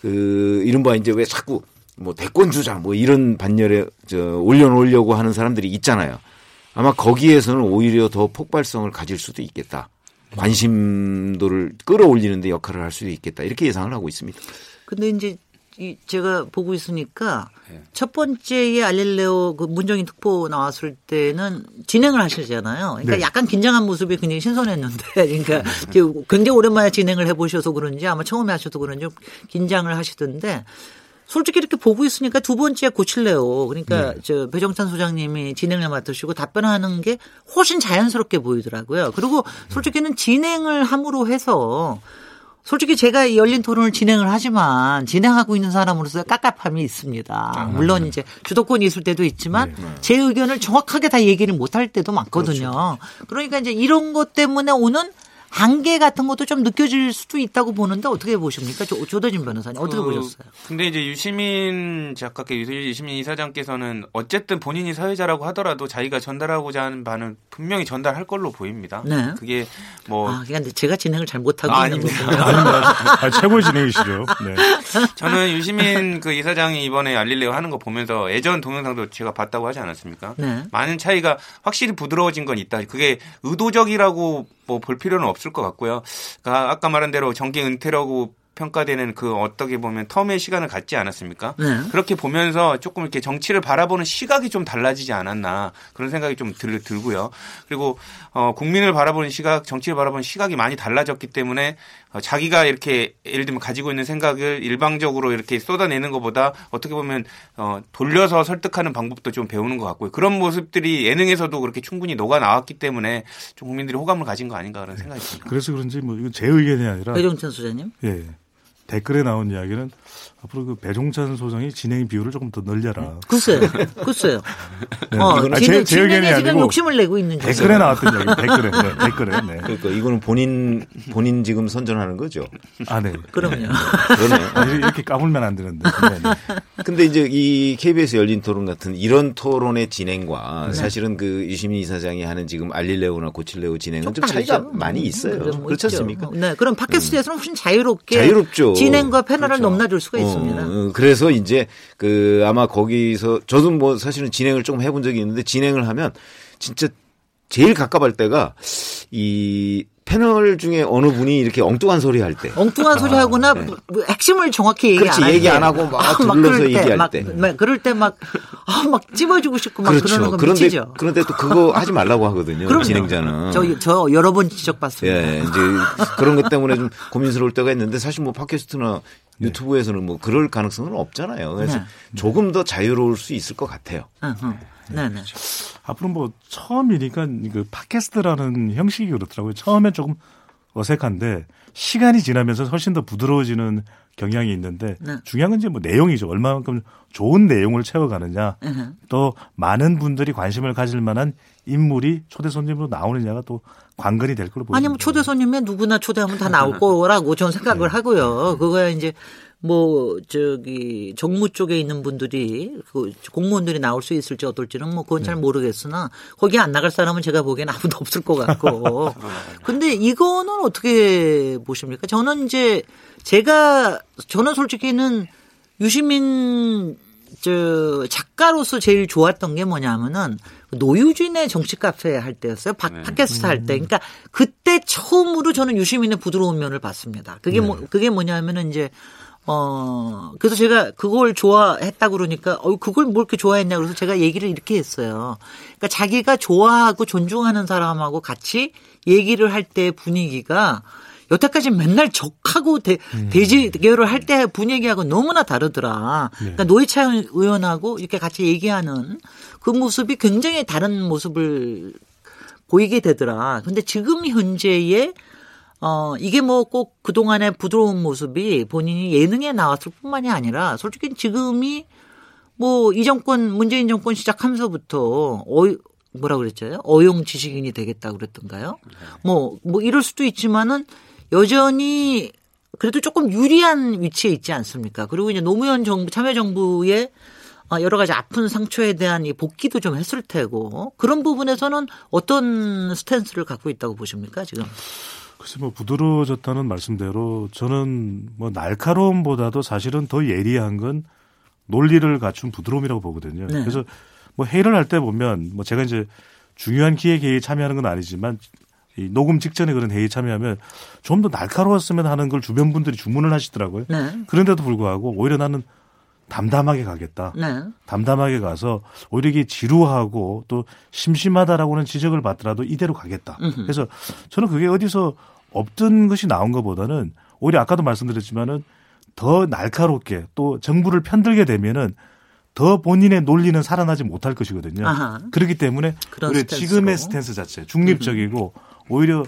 그 이른바 이제 왜 자꾸 뭐 대권 주자 뭐 이런 반열에 저 올려놓으려고 하는 사람들이 있잖아요. 아마 거기에서는 오히려 더 폭발성을 가질 수도 있겠다. 관심도를 끌어올리는데 역할을 할 수도 있겠다. 이렇게 예상을 하고 있습니다. 근데 이제 이 제가 보고 있으니까 네. 첫 번째에 알릴레오 그 문정인 특보 나왔을 때는 진행을 하시잖아요. 그러니까 네. 약간 긴장한 모습이 굉장히 신선했는데, 그러니까 이제 굉장히 오랜만에 진행을 해보셔서 그런지 아마 처음에 하셔도 그런지 좀 긴장을 하시던데. 솔직히 이렇게 보고 있으니까 두 번째 고칠래요. 그러니까 네. 저 배정찬 소장님이 진행을 맡으시고 답변하는 게 훨씬 자연스럽게 보이더라고요. 그리고 솔직히는 진행을 함으로 해서 솔직히 제가 이 열린 토론을 진행을 하지만 진행하고 있는 사람으로서 깝깝함이 있습니다. 물론 이제 주도권이 있을 때도 있지만 제 의견을 정확하게 다 얘기를 못 할 때도 많거든요. 그러니까 이제 이런 것 때문에 오는 한계 같은 것도 좀 느껴질 수도 있다고 보는데 어떻게 보십니까? 조, 조대진 변호사님 어떻게 그, 보셨어요? 근데 이제 유시민 작가께 유시민 이사장께서는 어쨌든 본인이 사회자라고 하더라도 자기가 전달하고자 하는 바는 분명히 전달할 걸로 보입니다. 네. 그게 뭐 아, 그러니까 제가 진행을 잘 못하고 아, 있는 아닙니다. 거군요. 아, 최고의 진행이시죠. 네. 저는 유시민 그 이사장이 이번에 알릴레오 하는 거 보면서 예전 동영상도 제가 봤다고 하지 않았습니까? 네. 많은 차이가 확실히 부드러워진 건 있다. 그게 의도적이라고 뭐 볼 필요는 없을 것 같고요. 그러니까 아까 말한 대로 정기 은퇴라고 평가되는 그 어떻게 보면 텀의 시간을 갖지 않았습니까? 네. 그렇게 보면서 조금 이렇게 정치를 바라보는 시각이 좀 달라지지 않았나 그런 생각이 좀 들, 들고요. 그리고 어, 국민을 바라보는 시각, 정치를 바라보는 시각이 많이 달라졌기 때문에 어, 자기가 이렇게 예를 들면 가지고 있는 생각을 일방적으로 이렇게 쏟아내는 것보다 어떻게 보면 어, 돌려서 설득하는 방법도 좀 배우는 것 같고요. 그런 모습들이 예능에서도 그렇게 충분히 녹아 나왔기 때문에 좀 국민들이 호감을 가진 거 아닌가 그런 생각이 듭니다. 그래서 그런지 뭐 이건 제 의견이 아니라 배종찬 소장님. 예. 댓글에 나온 이야기는 앞으로 그 배종찬 소장이 진행 비율을 조금 더 늘려라. 글쎄요. 글쎄요. 네. 어, 아, 진행, 제- 제 의견이 아니고 욕심을 내고 있는 거죠. 댓글에 나왔던 이야기. 댓글에. 네, 댓글에. 네. 그러니까 이거는 본인 본인 지금 선전하는 거죠. 아, 네. 그럼요. 그러네. 아, 이렇게 까불면 안 되는데. 네, 네. 근데 이제 이 KBS 열린 토론 같은 이런 토론의 네. 진행과 사실은 그 유시민 이사장이 하는 지금 알릴레오나 고칠레오 진행은 좀 다르죠. 차이가 많이 있어요. 뭐 그렇지. 않습니까? 네, 그럼 팟캐스트에서는 훨씬 자유롭게 자유롭죠. 진행과 패널을 그렇죠. 넘나들 수가 있 습니다. 어, 어, 그래서 이제 그 아마 거기서 저도 뭐 사실은 진행을 조금 해본 적이 있는데 진행을 하면 진짜 제일 갑갑할 때가 이 패널 중에 어느 분이 이렇게 엉뚱한 소리 할 때. 엉뚱한 소리 하거나 뭐, 뭐 핵심을 정확히 얘기 네. 그렇지, 안할 얘기 때. 안 하고 막 아, 둘러서 그럴 얘기할 막, 때. 막 그럴 때 막, 아, 막 찝어주고 싶고 막 그러는 거 그런데 미치죠. 그런데 또 그거 하지 말라고 하거든요. 그럼요. 진행자는. 저, 저 여러 번 지적받습니다. 예, 이제 그런 것 때문에 좀 고민스러울 때가 있는데 사실 뭐 팟캐스트나 유튜브에서는 뭐 그럴 가능성은 없잖아요. 그래서 네. 조금 더 자유로울 수 있을 것 같아요. 응, 응. 네네. 앞으로 뭐 처음이니까 그 팟캐스트라는 형식이 그렇더라고요. 처음엔 조금 어색한데 시간이 지나면서 훨씬 더 부드러워지는 경향이 있는데 네. 중요한 건 이제 뭐 내용이죠. 얼마만큼 좋은 내용을 채워가느냐. 으흠. 또 많은 분들이 관심을 가질 만한 인물이 초대 손님으로 나오느냐가 또 관건이 될 걸로 보입니다. 아니, 뭐 초대 손님에 누구나 초대하면 다 나올 거라고 저는 네. 생각을 하고요. 그거야 이제 뭐 저기 정무 쪽에 있는 분들이 그 공무원들이 나올 수 있을지 어떨지는 뭐 그건 잘 네. 모르겠으나 거기 안 나갈 사람은 제가 보기엔 아무도 없을 것 같고. 근데 이거는 어떻게 보십니까? 저는 이제 제가 저는 솔직히는 유시민 저 작가로서 제일 좋았던 게 뭐냐면은 노유진의 정치 카페 할 때였어요. 팟- 팟캐스트 할 때. 그러니까 그때 처음으로 저는 유시민의 부드러운 면을 봤습니다. 그게 뭐 그게 뭐냐면은 이제 어 그래서 제가 그걸 좋아했다 그러니까 어 그걸 뭘 이렇게 좋아했냐 그래서 제가 얘기를 이렇게 했어요. 그러니까 자기가 좋아하고 존중하는 사람하고 같이 얘기를 할 때 분위기가 여태까지 맨날 적하고 대, 대지결을 할 때 분위기하고 너무나 다르더라. 그러니까 노회찬 의원하고 이렇게 같이 얘기하는 그 모습이 굉장히 다른 모습을 보이게 되더라. 근데 지금 현재의 어, 이게 뭐 꼭 그동안의 부드러운 모습이 본인이 예능에 나왔을 뿐만이 아니라 솔직히 지금이 뭐 이 정권, 문재인 정권 시작하면서부터 어, 뭐라 그랬죠? 어용 지식인이 되겠다 그랬던가요? 뭐, 뭐 이럴 수도 있지만은 여전히 그래도 조금 유리한 위치에 있지 않습니까? 그리고 이제 노무현 정부, 참여정부의 어, 여러 가지 아픈 상처에 대한 이 복귀도 좀 했을 테고 그런 부분에서는 어떤 스탠스를 갖고 있다고 보십니까 지금? 글쎄 뭐 부드러워졌다는 말씀대로 저는 뭐 날카로움보다도 사실은 더 예리한 건 논리를 갖춘 부드러움이라고 보거든요. 네. 그래서 뭐 회의를 할 때 보면 뭐 제가 이제 중요한 기획 회의에 참여하는 건 아니지만 이 녹음 직전에 그런 회의에 참여하면 좀 더 날카로웠으면 하는 걸 주변 분들이 주문을 하시더라고요. 네. 그런데도 불구하고 오히려 나는 담담하게 가겠다. 네. 담담하게 가서 오히려 이게 지루하고 또 심심하다라고는 지적을 받더라도 이대로 가겠다. 그래서 저는 그게 어디서 없던 것이 나온 것보다는 오히려 아까도 말씀드렸지만은 더 날카롭게 또 정부를 편들게 되면은 더 본인의 논리는 살아나지 못할 것이거든요. 아하. 그렇기 때문에 우리. 지금의 스탠스 자체 중립적이고 오히려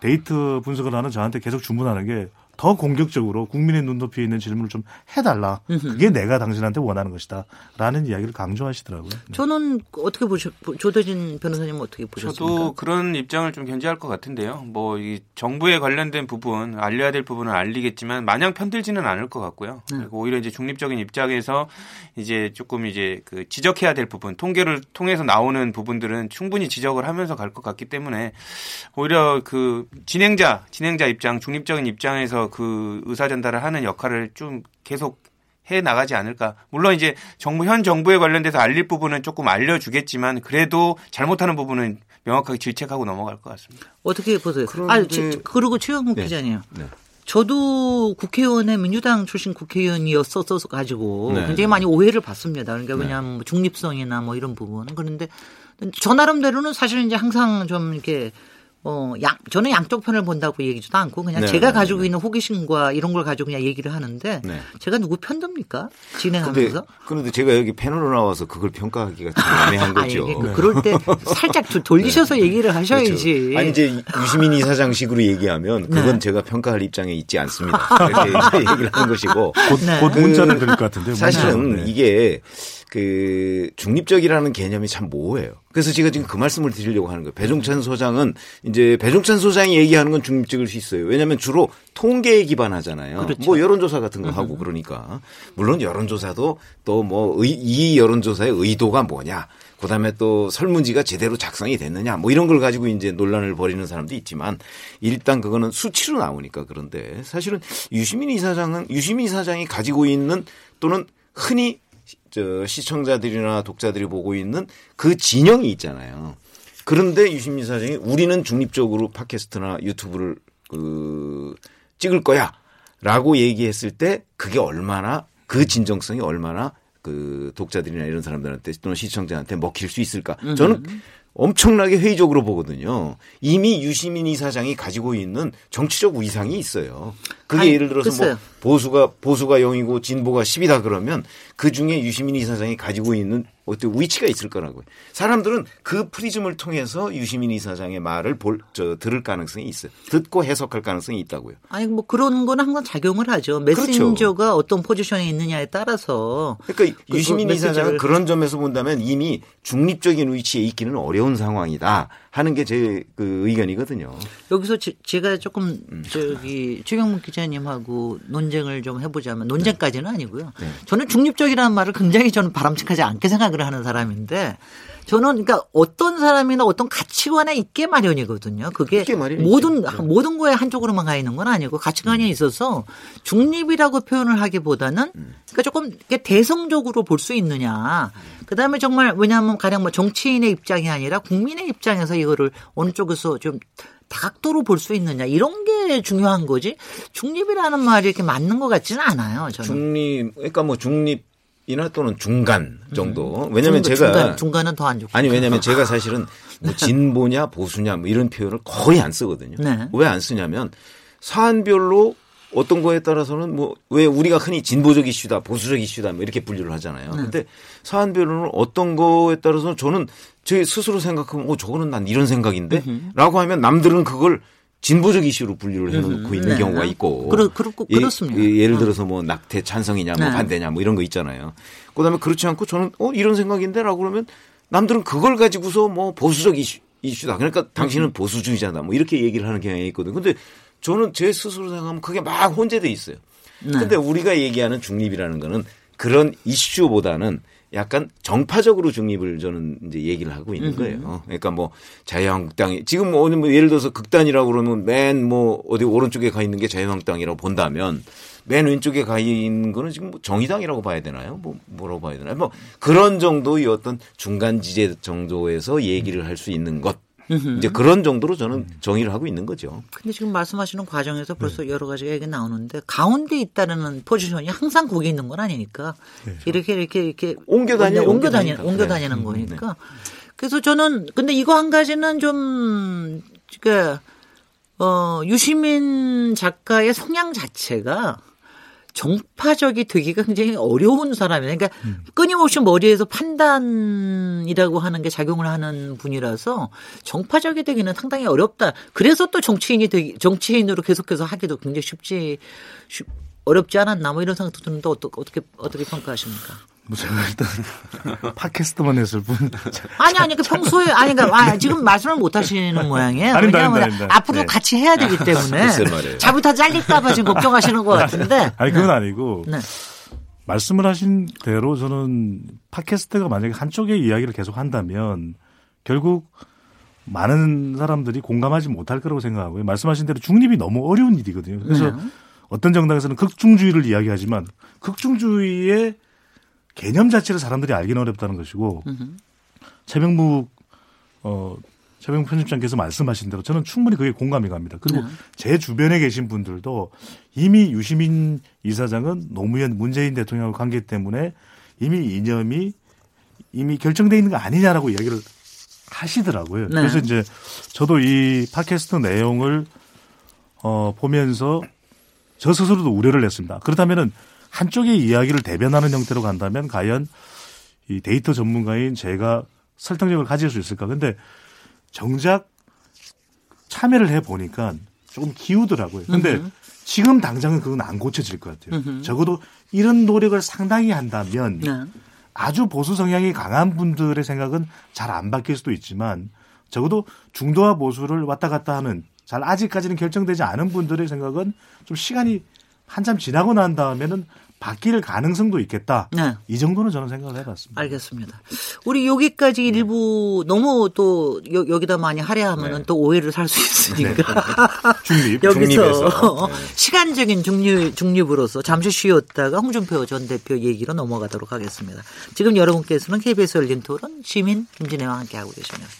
데이터 분석을 하는 저한테 계속 주문하는 게 더 공격적으로 국민의 눈높이에 있는 질문을 좀 해달라. 그게 내가 당신한테 원하는 것이다. 라는 이야기를 강조하시더라고요. 네. 저는 어떻게 보셨, 조대진 변호사님 어떻게 보셨습니까? 저도 그런 입장을 좀 견지할 것 같은데요. 뭐 이 정부에 관련된 부분 알려야 될 부분은 알리겠지만 마냥 편들지는 않을 것 같고요. 네. 그리고 오히려 이제 중립적인 입장에서 이제 조금 이제 그 지적해야 될 부분, 통계를 통해서 나오는 부분들은 충분히 지적을 하면서 갈 것 같기 때문에 오히려 그 진행자, 진행자 입장, 중립적인 입장에서 그 의사 전달을 하는 역할을 좀 계속 해 나가지 않을까. 물론 이제 정부 현 정부에 관련돼서 알릴 부분은 조금 알려주겠지만 그래도 잘못하는 부분은 명확하게 질책하고 넘어갈 것 같습니다. 어떻게 보세요? 그런데- 아, 지- 그리고 최영국 네. 기자님. 네. 저도 국회의원의 민주당 출신 국회의원이었어서 가지고 네. 굉장히 많이 오해를 받습니다. 그러니까 네. 왜냐하면 뭐 중립성이나 뭐 이런 부분은 그런데 저 나름대로는 사실 이제 항상 좀 이렇게 어, 양, 저는 양쪽 편을 본다고 얘기지도 않고 그냥 네, 제가 네, 가지고 네. 있는 호기심과 이런 걸 가지고 그냥 얘기를 하는데 네. 제가 누구 편듭니까? 진행하면서? 그런데 제가 여기 패널로 나와서 그걸 평가하기가 참 애매한 아니, 거죠. 이게 그- 그럴 때 살짝 도- 돌리셔서 얘기를 하셔야지. 그렇죠. 아니 이제 유시민 이사장식으로 얘기하면 그건 네. 제가 평가할 입장에 있지 않습니다. 이렇게 얘기를 하는 것이고 곧, 네. 곧그 문자는 될것 같은데요. 사실은. 네. 이게 그 중립적이라는 개념이 참 모호해요. 그래서 제가 지금 그 말씀을 드리려고 하는 거예요. 배종찬 소장은 이제 배종찬 소장이 얘기하는 건 중립적일 수 있어요. 왜냐하면 주로 통계에 기반하잖아요. 그렇죠. 뭐 여론조사 같은 거 하고 그러니까 물론 여론조사도 또 뭐 이 여론조사의 의도가 뭐냐. 그다음에 또 설문지가 제대로 작성이 됐느냐 뭐 이런 걸 가지고 이제 논란을 벌이는 사람도 있지만 일단 그거는 수치로 나오니까 그런데 사실은 유시민 이사장은 유시민 이사장이 가지고 있는 또는 흔히 저 시청자들이나 독자들이 보고 있는 그 진영이 있잖아요. 그런데 유시민 이사장이 우리는 중립적으로 팟캐스트나 유튜브를 그 찍을 거야 라고 얘기했을 때 그게 얼마나 그 진정성이 얼마나 그 독자들이나 이런 사람들한테 또는 시청자한테 먹힐 수 있을까? 저는 엄청나게 회의적으로 보거든요. 이미 유시민 이사장이 가지고 있는 정치적 위상이 있어요. 그게 아니, 예를 들어서 글쎄요. 뭐 보수가 보수가 0이고 진보가 10이다 그러면 그 중에 유시민 이사장이 가지고 있는 어떤 위치가 있을 거라고요. 사람들은 그 프리즘을 통해서 유시민 이사장의 말을 볼, 저, 들을 가능성이 있어요. 듣고 해석할 가능성이 있다고요. 아니 뭐 그런 거는 항상 작용을 하죠. 메신저가 어떤 포지션에 있느냐에 따라서 그러니까 그 유시민 메시지를- 이사장은 그런 점에서 본다면 이미 중립적인 위치에 있기는 어려운 상황이다 하는 게 제 그 의견이거든요. 여기서 제, 가 조금 저기 최경문 기자님하고 논쟁을 좀 해보자면 논쟁까지는 아니고요. 네. 저는 중립적이라는 말을 굉장히 저는 바람직하지 않게 생각 을 하는 사람인데 저는 그러니까 어떤 사람이나 어떤 가치관에 있게 마련이거든요. 그게. 모든 네. 모든 거에 한쪽으로만 가 있는 건 아니고 가치관이 있어서 중립이라고 표현을 하기보다는 그러니까 조금 대성적으로 볼 수 있느냐. 그다음에 정말 왜냐하면 가령 뭐 정치인의 입장이 아니라 국민의 입장에서 이거를 어느 쪽에서 좀 다각도로 볼 수 있느냐 이런 게 중요한 거지 중립이라는 말이 이렇게 맞는 것 같지는 않아요 저는 중립, 그러니까 뭐 중립 이나 또는 중간 정도. 왜냐면 중- 제가 중간, 중간 은 더 안 좋고 아니 왜냐면 제가 사실은 뭐 진보냐 보수냐 뭐 이런 표현을 거의 안 쓰거든요. 네. 왜안 쓰냐면 사안별로 어떤 거에 따라서는 뭐 왜 우리가 흔히 진보적 이슈다 보수적 이슈다 뭐 이렇게 분류를 하잖아요. 네. 근데 사안별로는 어떤 거에 따라서는 저는 제 스스로 생각하면 어 저거는 난 이런 생각인데라고 하면 남들은 그걸 진보적 이슈로 분류를 해놓고 있는 네. 경우가 있고. 그렇- 그렇고- 예- 그렇습니다. 예, 예를 들어서 뭐 낙태 찬성이냐 뭐 네. 반대냐 뭐 이런 거 있잖아요. 그 다음에 그렇지 않고 저는 어 이런 생각인데 라고 그러면 남들은 그걸 가지고서 뭐 보수적 이슈, 이슈다. 그러니까 당신은 보수주의자다. 뭐 이렇게 얘기를 하는 경향이 있거든요. 근데 저는 제 스스로 생각하면 그게 막 혼재돼 있어요. 네. 근데 우리가 얘기하는 중립이라는 거는 그런 이슈보다는 약간 정파적으로 중립을 저는 이제 얘기를 하고 있는 거예요. 그러니까 뭐 자유한국당이 지금 뭐뭐 예를 들어서 극단이라고 그러면 맨 뭐 어디 오른쪽에 가 있는 게 자유한국당이라고 본다면 맨 왼쪽에 가 있는 거는 지금 뭐 정의당이라고 봐야 되나요? 뭐 뭐라고 봐야 되나요? 뭐 그런 정도의 어떤 중간 지대 정도에서 얘기를 할 수 있는 것. 이제 그런 정도로 저는 정의를 하고 있는 거죠. 근데 지금 말씀하시는 과정에서 벌써 여러 가지 얘기 나오는데 가운데 있다는 포지션이 항상 거기 있는 건 아니니까 이렇게 이렇게 이렇게 옮겨 다녀요, 옮겨 다니. 옮겨 네. 다니는 음, 거니까 그래서 저는 근데 이거 한 가지는 좀 그러니까 어 유시민 작가의 성향 자체가 정파적이 되기가 굉장히 어려운 사람이에요. 그러니까 음. 끊임없이 머리에서 판단이라고 하는 게 작용을 하는 분이라서 정파적이 되기는 상당히 어렵다. 그래서 또 정치인이 되기, 정치인으로 계속해서 하기도 굉장히 쉽지, 쉽, 어렵지 않았나 뭐 이런 생각도 드는데 어떻게, 어떻게, 어떻게 평가하십니까? 뭐 제가 일단 팟캐스트만 했을 뿐. 아니 아니 그 평소에 아니 그러니까 아, 지금 말씀을 못 하시는 모양이에요. 아닙니다, 왜냐하면 아닙니다, 아닙니다. 앞으로 네. 같이 해야 되기 때문에. 잘부터 잘릴까봐 지금 걱정하시는 것 같은데. 아니 그건 아니고 네. 말씀을 하신 대로 저는 팟캐스트가 만약에 한쪽의 이야기를 계속 한다면 결국 많은 사람들이 공감하지 못할 거라고 생각하고요. 말씀하신 대로 중립이 너무 어려운 일이거든요. 그래서 네. 어떤 정당에서는 극중주의를 이야기하지만 극중주의의 개념 자체를 사람들이 알기는 어렵다는 것이고 최병묵 어 최병묵 편집장께서 말씀하신 대로 저는 충분히 그게 공감이 갑니다. 그리고 네. 제 주변에 계신 분들도 이미 유시민 이사장은 노무현 문재인 대통령과 관계 때문에 이미 이념이 이미 결정돼 있는 거 아니냐라고 이야기를 하시더라고요. 네. 그래서 이제 저도 이 팟캐스트 내용을 어 보면서 저 스스로도 우려를 했습니다. 그렇다면은 한쪽의 이야기를 대변하는 형태로 간다면 과연 이 데이터 전문가인 제가 설득력을 가질 수 있을까? 근데 정작 참여를 해 보니까 조금 기우더라고요. 근데 지금 당장은 그건 안 고쳐질 것 같아요. 적어도 이런 노력을 상당히 한다면 네. 아주 보수 성향이 강한 분들의 생각은 잘 안 바뀔 수도 있지만 적어도 중도와 보수를 왔다 갔다 하는 잘 아직까지는 결정되지 않은 분들의 생각은 좀 시간이 한참 지나고 난 다음에는 바뀔 가능성도 있겠다. 네. 이 정도는 저는 생각을 해봤습니다. 알겠습니다. 우리 여기까지 일부 너무 또 여, 여기다 많이 하려하면은 네. 또 오해를 살 수 있으니까 중립. 여기서 중립에서. 네. 시간적인 중립, 중립으로서 잠시 쉬었다가 홍준표 전 대표 얘기로 넘어가도록 하겠습니다. 지금 여러분께서는 KBS 열린 토론 시민 김진애와 함께하고 계십니다.